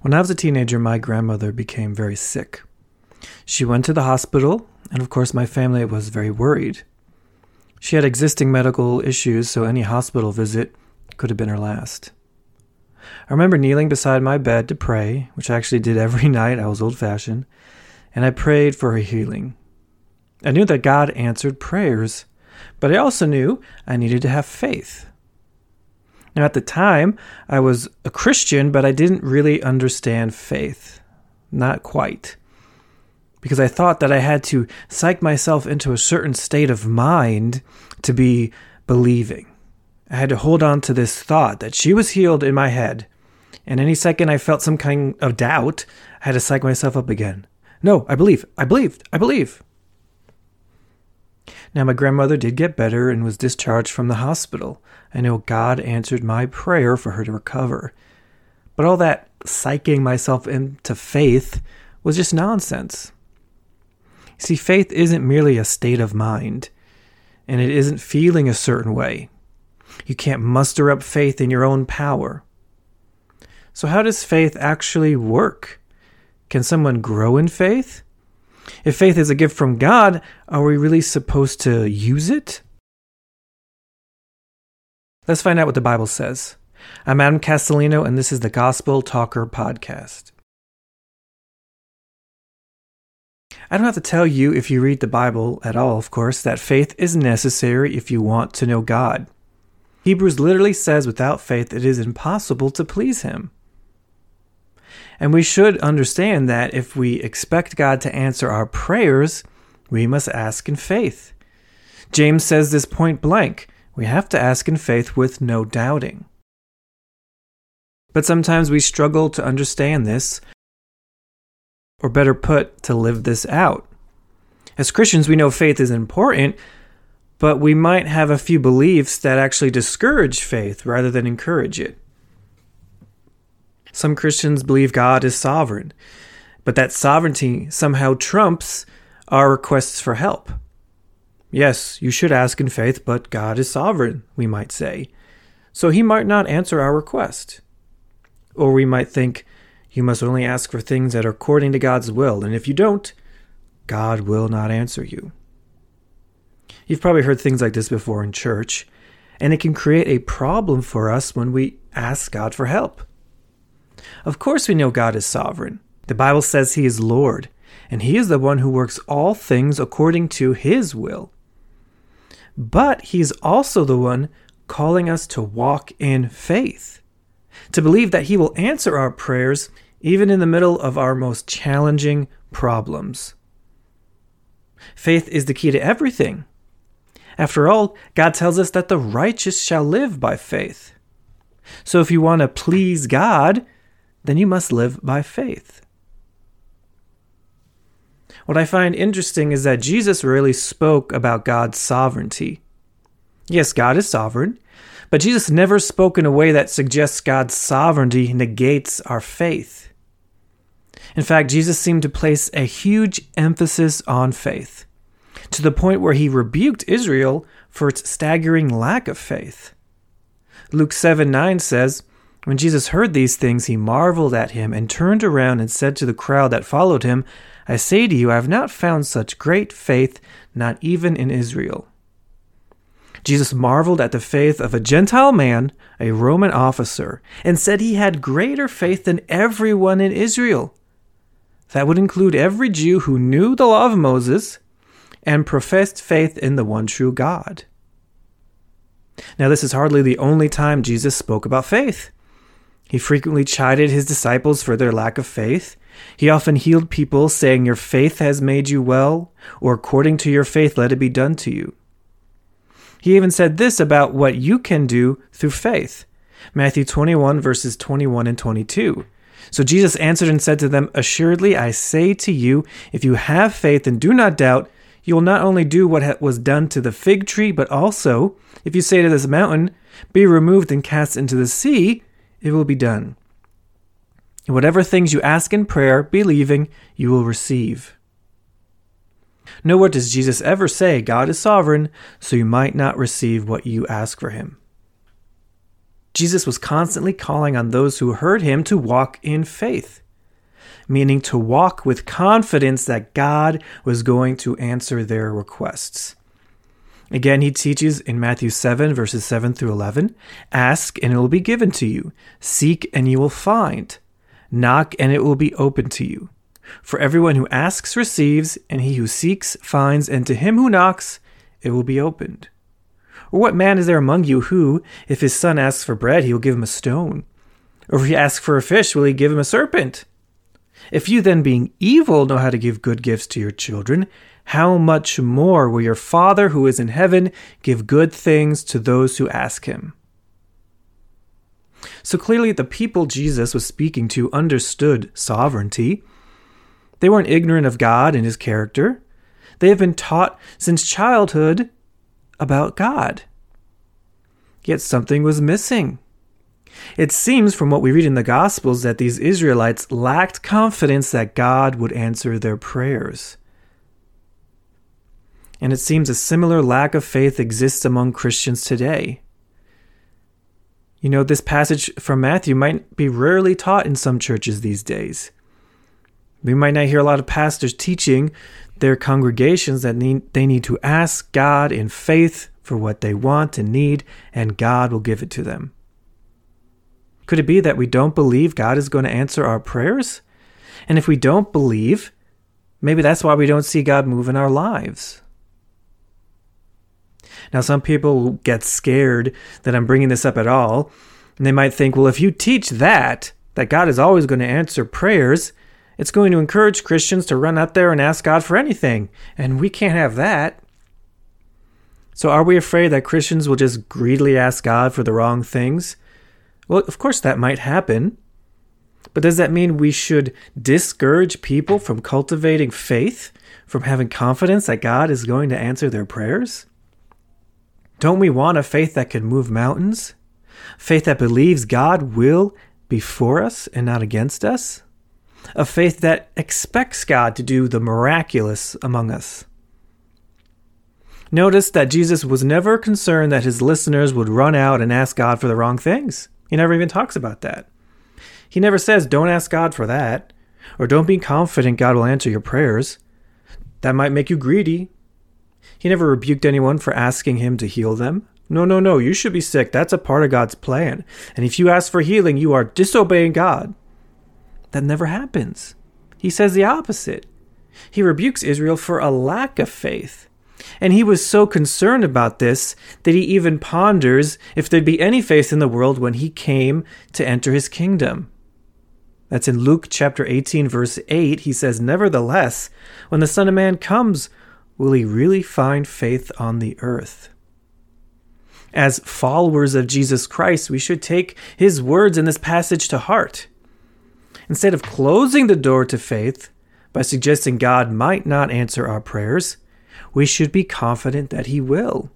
When I was a teenager, my grandmother became very sick. She went to the hospital, and of course, my family was very worried. She had existing medical issues, so any hospital visit could have been her last. I remember kneeling beside my bed to pray, which I actually did every night. I was old fashioned, and I prayed for her healing. I knew that God answered prayers, but I also knew I needed to have faith. Now, at the time, I was a Christian, but I didn't really understand faith. Not quite. Because I thought that I had to psych myself into a certain state of mind to be believing. I had to hold on to this thought that she was healed in my head. And any second I felt some kind of doubt, I had to psych myself up again. No, I believe, I believed, I believe. Now, my grandmother did get better and was discharged from the hospital. I know God answered my prayer for her to recover. But all that psyching myself into faith was just nonsense. See, faith isn't merely a state of mind, and it isn't feeling a certain way. You can't muster up faith in your own power. So, how does faith actually work? Can someone grow in faith? If faith is a gift from God, are we really supposed to use it? Let's find out what the Bible says. I'm Adam Castellino, and this is the Gospel Talker Podcast. I don't have to tell you, if you read the Bible at all, of course, that faith is necessary if you want to know God. Hebrews literally says without faith it is impossible to please Him. And we should understand that if we expect God to answer our prayers, we must ask in faith. James says this point blank we have to ask in faith with no doubting. But sometimes we struggle to understand this, or better put, to live this out. As Christians, we know faith is important, but we might have a few beliefs that actually discourage faith rather than encourage it. Some Christians believe God is sovereign, but that sovereignty somehow trumps our requests for help. Yes, you should ask in faith, but God is sovereign, we might say. So he might not answer our request. Or we might think, you must only ask for things that are according to God's will, and if you don't, God will not answer you. You've probably heard things like this before in church, and it can create a problem for us when we ask God for help. Of course, we know God is sovereign. The Bible says He is Lord, and He is the one who works all things according to His will. But He's also the one calling us to walk in faith, to believe that He will answer our prayers even in the middle of our most challenging problems. Faith is the key to everything. After all, God tells us that the righteous shall live by faith. So if you want to please God, then you must live by faith. What I find interesting is that Jesus rarely spoke about God's sovereignty. Yes, God is sovereign, but Jesus never spoke in a way that suggests God's sovereignty negates our faith. In fact, Jesus seemed to place a huge emphasis on faith, to the point where he rebuked Israel for its staggering lack of faith. Luke 7 9 says, when Jesus heard these things, he marveled at him and turned around and said to the crowd that followed him, I say to you, I have not found such great faith, not even in Israel. Jesus marveled at the faith of a Gentile man, a Roman officer, and said he had greater faith than everyone in Israel. That would include every Jew who knew the law of Moses and professed faith in the one true God. Now, this is hardly the only time Jesus spoke about faith. He frequently chided his disciples for their lack of faith. He often healed people, saying, Your faith has made you well, or according to your faith, let it be done to you. He even said this about what you can do through faith. Matthew 21, verses 21 and 22. So Jesus answered and said to them, Assuredly, I say to you, if you have faith and do not doubt, you will not only do what was done to the fig tree, but also, if you say to this mountain, Be removed and cast into the sea, it will be done. whatever things you ask in prayer, believing, you will receive. Nowhere does Jesus ever say God is sovereign, so you might not receive what you ask for him. Jesus was constantly calling on those who heard him to walk in faith, meaning to walk with confidence that God was going to answer their requests. Again, he teaches in Matthew 7, verses 7 through 11 Ask, and it will be given to you. Seek, and you will find. Knock, and it will be opened to you. For everyone who asks receives, and he who seeks finds, and to him who knocks it will be opened. Or what man is there among you who, if his son asks for bread, he will give him a stone? Or if he asks for a fish, will he give him a serpent? If you then, being evil, know how to give good gifts to your children, how much more will your Father who is in heaven give good things to those who ask him? So clearly, the people Jesus was speaking to understood sovereignty. They weren't ignorant of God and his character. They have been taught since childhood about God. Yet something was missing. It seems from what we read in the Gospels that these Israelites lacked confidence that God would answer their prayers. And it seems a similar lack of faith exists among Christians today. You know, this passage from Matthew might be rarely taught in some churches these days. We might not hear a lot of pastors teaching their congregations that need, they need to ask God in faith for what they want and need, and God will give it to them. Could it be that we don't believe God is going to answer our prayers? And if we don't believe, maybe that's why we don't see God move in our lives. Now, some people get scared that I'm bringing this up at all, and they might think, well, if you teach that, that God is always going to answer prayers, it's going to encourage Christians to run out there and ask God for anything, and we can't have that. So, are we afraid that Christians will just greedily ask God for the wrong things? Well, of course, that might happen. But does that mean we should discourage people from cultivating faith, from having confidence that God is going to answer their prayers? Don't we want a faith that can move mountains? Faith that believes God will be for us and not against us? a faith that expects God to do the miraculous among us. Notice that Jesus was never concerned that his listeners would run out and ask God for the wrong things. He never even talks about that. He never says, don't ask God for that, or don't be confident God will answer your prayers. That might make you greedy. He never rebuked anyone for asking him to heal them. No, no, no, you should be sick. That's a part of God's plan. And if you ask for healing, you are disobeying God. That never happens. He says the opposite. He rebukes Israel for a lack of faith. And he was so concerned about this that he even ponders if there'd be any faith in the world when he came to enter his kingdom. That's in Luke chapter 18, verse 8. He says, Nevertheless, when the Son of Man comes, will he really find faith on the earth? As followers of Jesus Christ, we should take his words in this passage to heart. Instead of closing the door to faith by suggesting God might not answer our prayers, we should be confident that He will.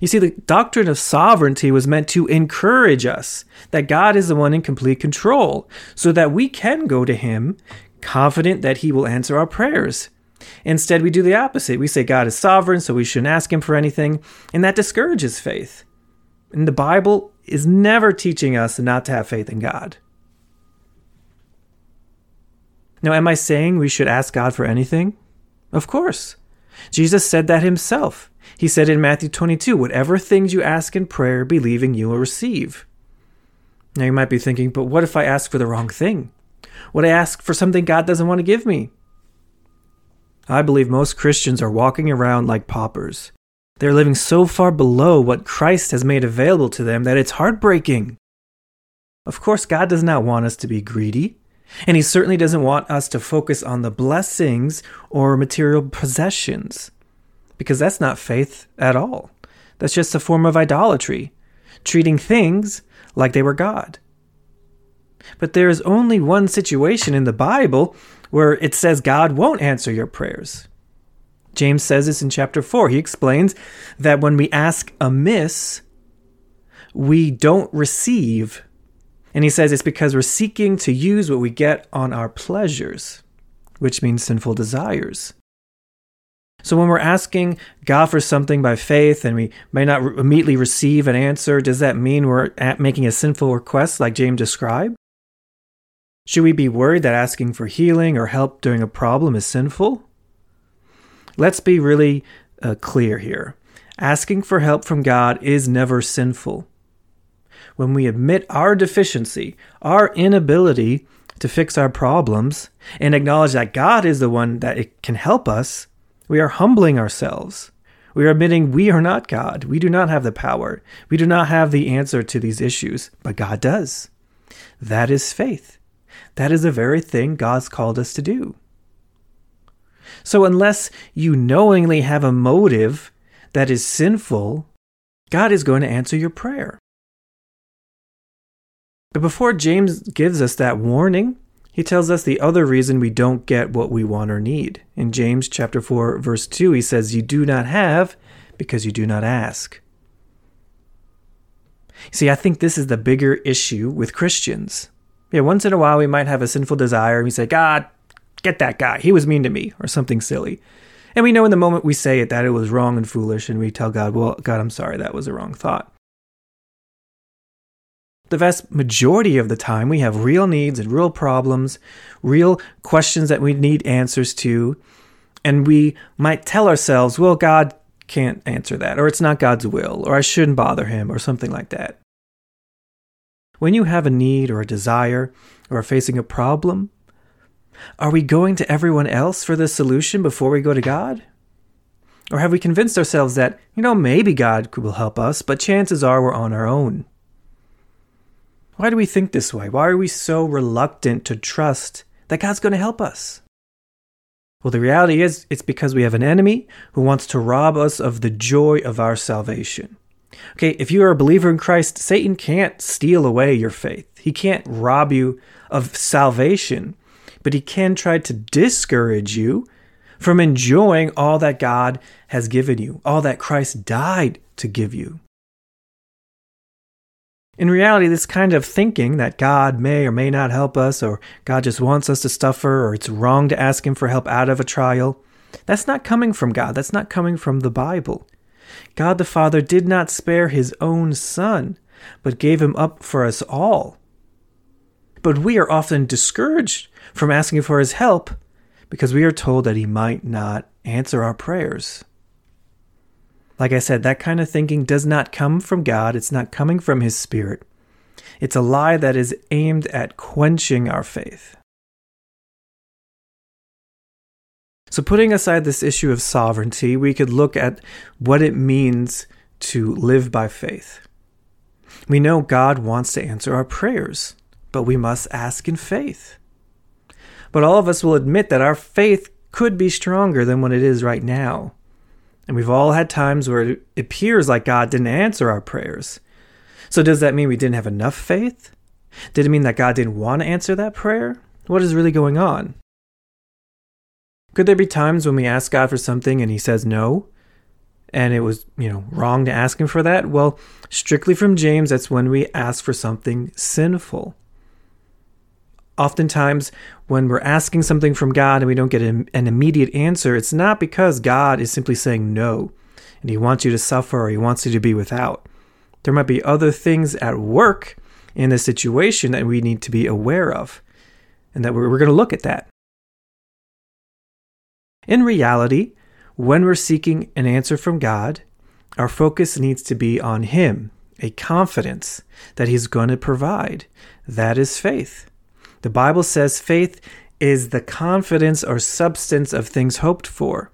You see, the doctrine of sovereignty was meant to encourage us that God is the one in complete control, so that we can go to Him confident that He will answer our prayers. Instead, we do the opposite. We say God is sovereign, so we shouldn't ask Him for anything, and that discourages faith. And the Bible is never teaching us not to have faith in God. Now, am I saying we should ask God for anything? Of course. Jesus said that himself. He said in Matthew 22, Whatever things you ask in prayer, believing you will receive. Now, you might be thinking, but what if I ask for the wrong thing? What I ask for something God doesn't want to give me? I believe most Christians are walking around like paupers. They're living so far below what Christ has made available to them that it's heartbreaking. Of course, God does not want us to be greedy. And he certainly doesn't want us to focus on the blessings or material possessions, because that's not faith at all. That's just a form of idolatry, treating things like they were God. But there is only one situation in the Bible where it says God won't answer your prayers. James says this in chapter 4. He explains that when we ask amiss, we don't receive and he says it's because we're seeking to use what we get on our pleasures, which means sinful desires. So when we're asking God for something by faith and we may not immediately receive an answer, does that mean we're making a sinful request like James described? Should we be worried that asking for healing or help during a problem is sinful? Let's be really uh, clear here. Asking for help from God is never sinful. When we admit our deficiency, our inability to fix our problems, and acknowledge that God is the one that can help us, we are humbling ourselves. We are admitting we are not God. We do not have the power. We do not have the answer to these issues, but God does. That is faith. That is the very thing God's called us to do. So, unless you knowingly have a motive that is sinful, God is going to answer your prayer. But before James gives us that warning, he tells us the other reason we don't get what we want or need. In James chapter 4 verse 2 he says you do not have because you do not ask. See, I think this is the bigger issue with Christians. Yeah, once in a while we might have a sinful desire and we say, God, get that guy. He was mean to me, or something silly. And we know in the moment we say it that it was wrong and foolish, and we tell God, Well, God, I'm sorry, that was a wrong thought the vast majority of the time, we have real needs and real problems, real questions that we need answers to. And we might tell ourselves, well, God can't answer that, or it's not God's will, or I shouldn't bother him, or something like that. When you have a need or a desire, or are facing a problem, are we going to everyone else for the solution before we go to God? Or have we convinced ourselves that, you know, maybe God will help us, but chances are we're on our own? Why do we think this way? Why are we so reluctant to trust that God's going to help us? Well, the reality is it's because we have an enemy who wants to rob us of the joy of our salvation. Okay, if you are a believer in Christ, Satan can't steal away your faith. He can't rob you of salvation, but he can try to discourage you from enjoying all that God has given you, all that Christ died to give you. In reality, this kind of thinking that God may or may not help us, or God just wants us to suffer, or it's wrong to ask Him for help out of a trial, that's not coming from God. That's not coming from the Bible. God the Father did not spare His own Son, but gave Him up for us all. But we are often discouraged from asking for His help because we are told that He might not answer our prayers. Like I said, that kind of thinking does not come from God, it's not coming from His Spirit. It's a lie that is aimed at quenching our faith. So, putting aside this issue of sovereignty, we could look at what it means to live by faith. We know God wants to answer our prayers, but we must ask in faith. But all of us will admit that our faith could be stronger than what it is right now. And we've all had times where it appears like God didn't answer our prayers. So, does that mean we didn't have enough faith? Did it mean that God didn't want to answer that prayer? What is really going on? Could there be times when we ask God for something and He says no? And it was, you know, wrong to ask Him for that? Well, strictly from James, that's when we ask for something sinful. Oftentimes, when we're asking something from God and we don't get an, immediate answer, it's not because God is simply saying no and He wants you to suffer or He wants you to be without. There might be other things at work in the situation that we need to be aware of, and that we're, we're going to look at that. In reality, when we're seeking an answer from God, our focus needs to be on Him, a confidence that He's going to provide. That is faith. The Bible says faith is the confidence or substance of things hoped for.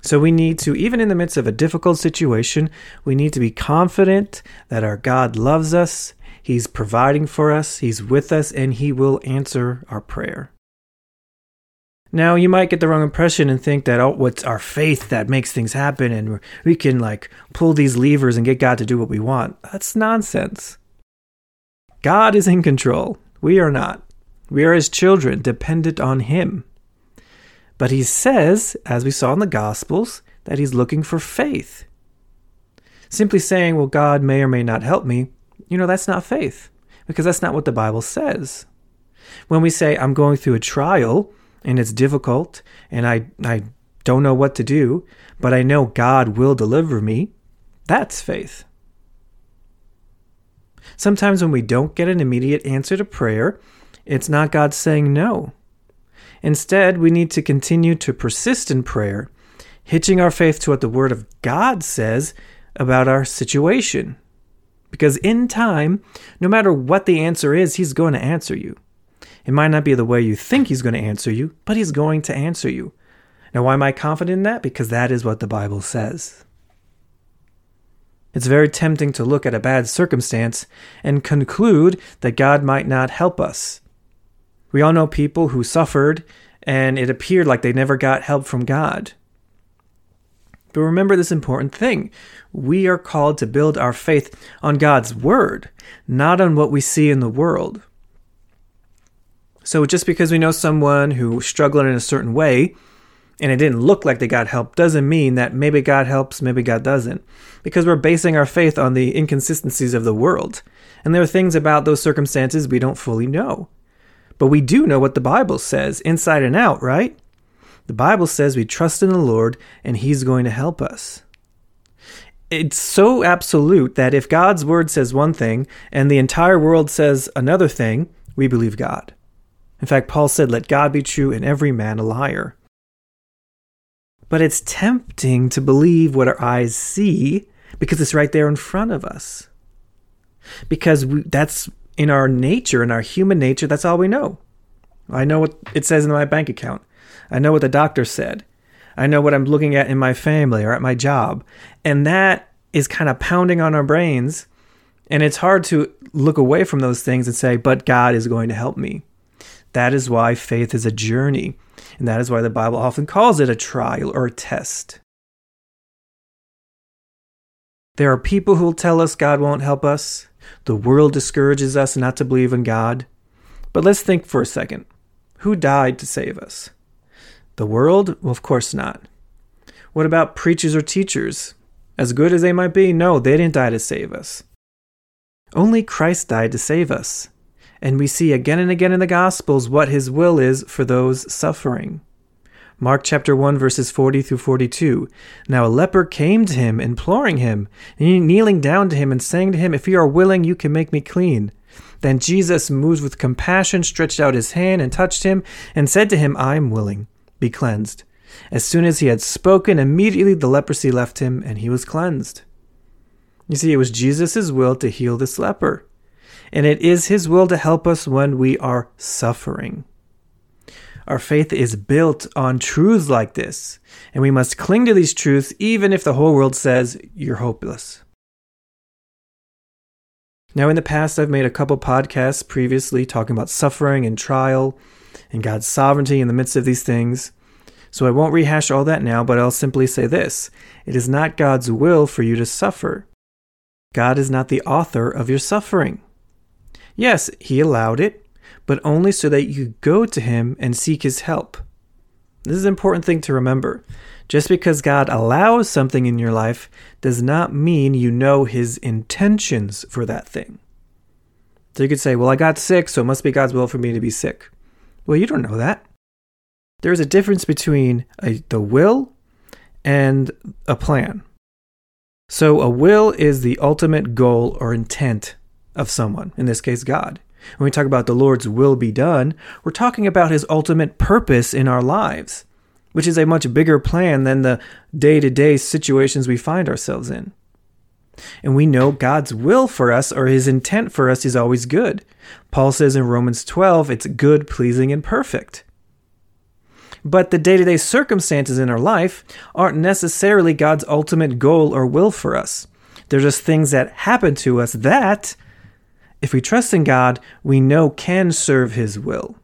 So we need to, even in the midst of a difficult situation, we need to be confident that our God loves us, He's providing for us, He's with us, and He will answer our prayer. Now, you might get the wrong impression and think that, oh, what's our faith that makes things happen and we can like pull these levers and get God to do what we want. That's nonsense. God is in control. We are not. We are his children, dependent on him. But he says, as we saw in the Gospels, that he's looking for faith. Simply saying, well, God may or may not help me, you know, that's not faith, because that's not what the Bible says. When we say, I'm going through a trial and it's difficult and I, I don't know what to do, but I know God will deliver me, that's faith. Sometimes when we don't get an immediate answer to prayer, it's not God saying no. Instead, we need to continue to persist in prayer, hitching our faith to what the Word of God says about our situation. Because in time, no matter what the answer is, He's going to answer you. It might not be the way you think He's going to answer you, but He's going to answer you. Now, why am I confident in that? Because that is what the Bible says. It's very tempting to look at a bad circumstance and conclude that God might not help us. We all know people who suffered and it appeared like they never got help from God. But remember this important thing we are called to build our faith on God's Word, not on what we see in the world. So just because we know someone who struggled in a certain way, and it didn't look like they got help doesn't mean that maybe God helps, maybe God doesn't. Because we're basing our faith on the inconsistencies of the world. And there are things about those circumstances we don't fully know. But we do know what the Bible says, inside and out, right? The Bible says we trust in the Lord and He's going to help us. It's so absolute that if God's word says one thing and the entire world says another thing, we believe God. In fact, Paul said, Let God be true and every man a liar. But it's tempting to believe what our eyes see because it's right there in front of us. Because we, that's in our nature, in our human nature, that's all we know. I know what it says in my bank account. I know what the doctor said. I know what I'm looking at in my family or at my job. And that is kind of pounding on our brains. And it's hard to look away from those things and say, but God is going to help me. That is why faith is a journey. And that is why the Bible often calls it a trial or a test. There are people who will tell us God won't help us. The world discourages us not to believe in God. But let's think for a second. Who died to save us? The world? Well, of course not. What about preachers or teachers? As good as they might be, no, they didn't die to save us. Only Christ died to save us and we see again and again in the Gospels what his will is for those suffering. Mark chapter 1 verses 40 through 42. Now a leper came to him, imploring him, kneeling down to him and saying to him, If you are willing, you can make me clean. Then Jesus, moved with compassion, stretched out his hand and touched him, and said to him, I am willing, be cleansed. As soon as he had spoken, immediately the leprosy left him, and he was cleansed. You see, it was Jesus' will to heal this leper and it is His will to help us when we are suffering. Our faith is built on truths like this, and we must cling to these truths even if the whole world says you're hopeless. Now, in the past, I've made a couple podcasts previously talking about suffering and trial and God's sovereignty in the midst of these things. So I won't rehash all that now, but I'll simply say this It is not God's will for you to suffer. God is not the author of your suffering. Yes, he allowed it, but only so that you could go to him and seek his help. This is an important thing to remember. Just because God allows something in your life does not mean you know his intentions for that thing. So you could say, Well, I got sick, so it must be God's will for me to be sick. Well, you don't know that. There's a difference between a, the will and a plan. So, a will is the ultimate goal or intent of someone, in this case, God. When we talk about the Lord's will be done, we're talking about his ultimate purpose in our lives, which is a much bigger plan than the day to day situations we find ourselves in. And we know God's will for us or his intent for us is always good. Paul says in Romans 12, it's good, pleasing, and perfect. But the day to day circumstances in our life aren't necessarily God's ultimate goal or will for us. They're just things that happen to us that if we trust in God, we know can serve His will.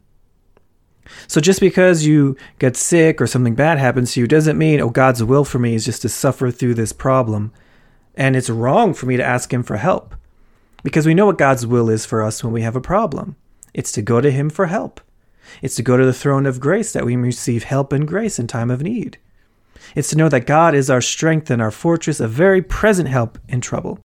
So just because you get sick or something bad happens to you doesn't mean, oh, God's will for me is just to suffer through this problem. And it's wrong for me to ask Him for help. Because we know what God's will is for us when we have a problem it's to go to Him for help. It's to go to the throne of grace that we receive help and grace in time of need. It's to know that God is our strength and our fortress, a very present help in trouble.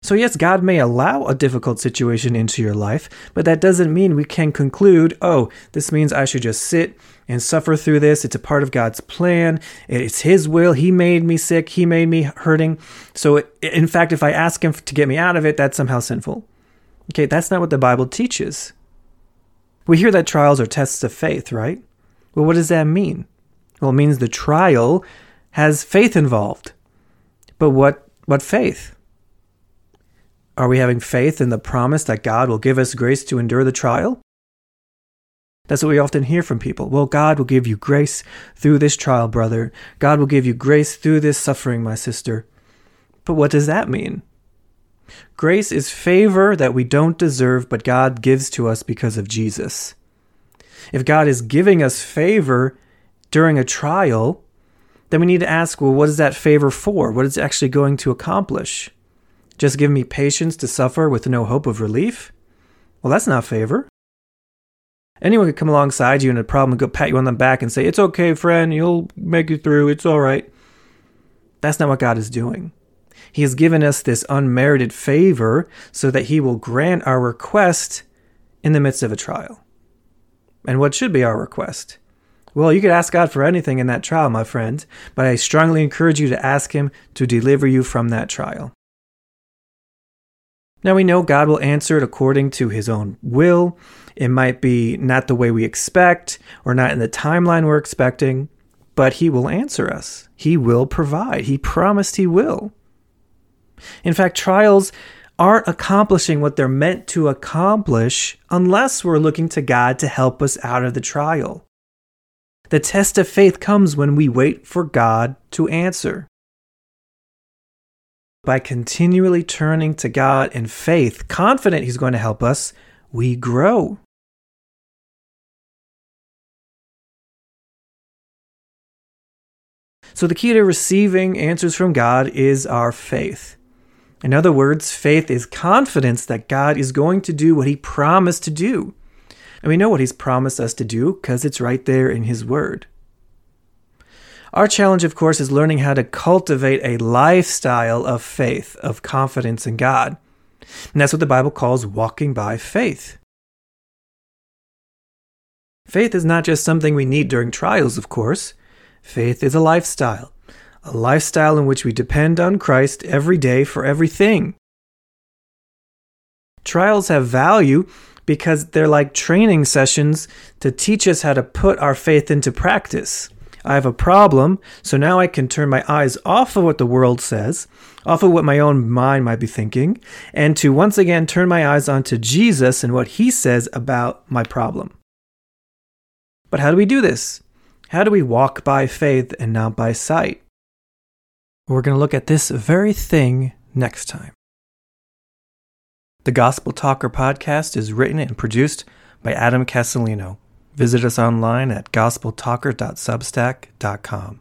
So, yes, God may allow a difficult situation into your life, but that doesn't mean we can conclude, oh, this means I should just sit and suffer through this. It's a part of God's plan. It's His will. He made me sick. He made me hurting. So, in fact, if I ask Him to get me out of it, that's somehow sinful. Okay, that's not what the Bible teaches. We hear that trials are tests of faith, right? Well, what does that mean? Well, it means the trial has faith involved. But what, what faith? Are we having faith in the promise that God will give us grace to endure the trial? That's what we often hear from people. Well, God will give you grace through this trial, brother. God will give you grace through this suffering, my sister. But what does that mean? Grace is favor that we don't deserve, but God gives to us because of Jesus. If God is giving us favor during a trial, then we need to ask, well, what is that favor for? What is it actually going to accomplish? Just give me patience to suffer with no hope of relief? Well, that's not favor. Anyone could come alongside you in a problem and go pat you on the back and say, It's okay, friend, you'll make it through, it's all right. That's not what God is doing. He has given us this unmerited favor so that He will grant our request in the midst of a trial. And what should be our request? Well, you could ask God for anything in that trial, my friend, but I strongly encourage you to ask Him to deliver you from that trial. Now we know God will answer it according to his own will. It might be not the way we expect or not in the timeline we're expecting, but he will answer us. He will provide. He promised he will. In fact, trials aren't accomplishing what they're meant to accomplish unless we're looking to God to help us out of the trial. The test of faith comes when we wait for God to answer by continually turning to God in faith, confident He's going to help us, we grow. So, the key to receiving answers from God is our faith. In other words, faith is confidence that God is going to do what He promised to do. And we know what He's promised us to do because it's right there in His Word. Our challenge, of course, is learning how to cultivate a lifestyle of faith, of confidence in God. And that's what the Bible calls walking by faith. Faith is not just something we need during trials, of course. Faith is a lifestyle, a lifestyle in which we depend on Christ every day for everything. Trials have value because they're like training sessions to teach us how to put our faith into practice. I have a problem, so now I can turn my eyes off of what the world says, off of what my own mind might be thinking, and to once again turn my eyes onto Jesus and what he says about my problem. But how do we do this? How do we walk by faith and not by sight? We're going to look at this very thing next time. The Gospel Talker podcast is written and produced by Adam Castellino. Visit us online at gospeltalker.substack.com.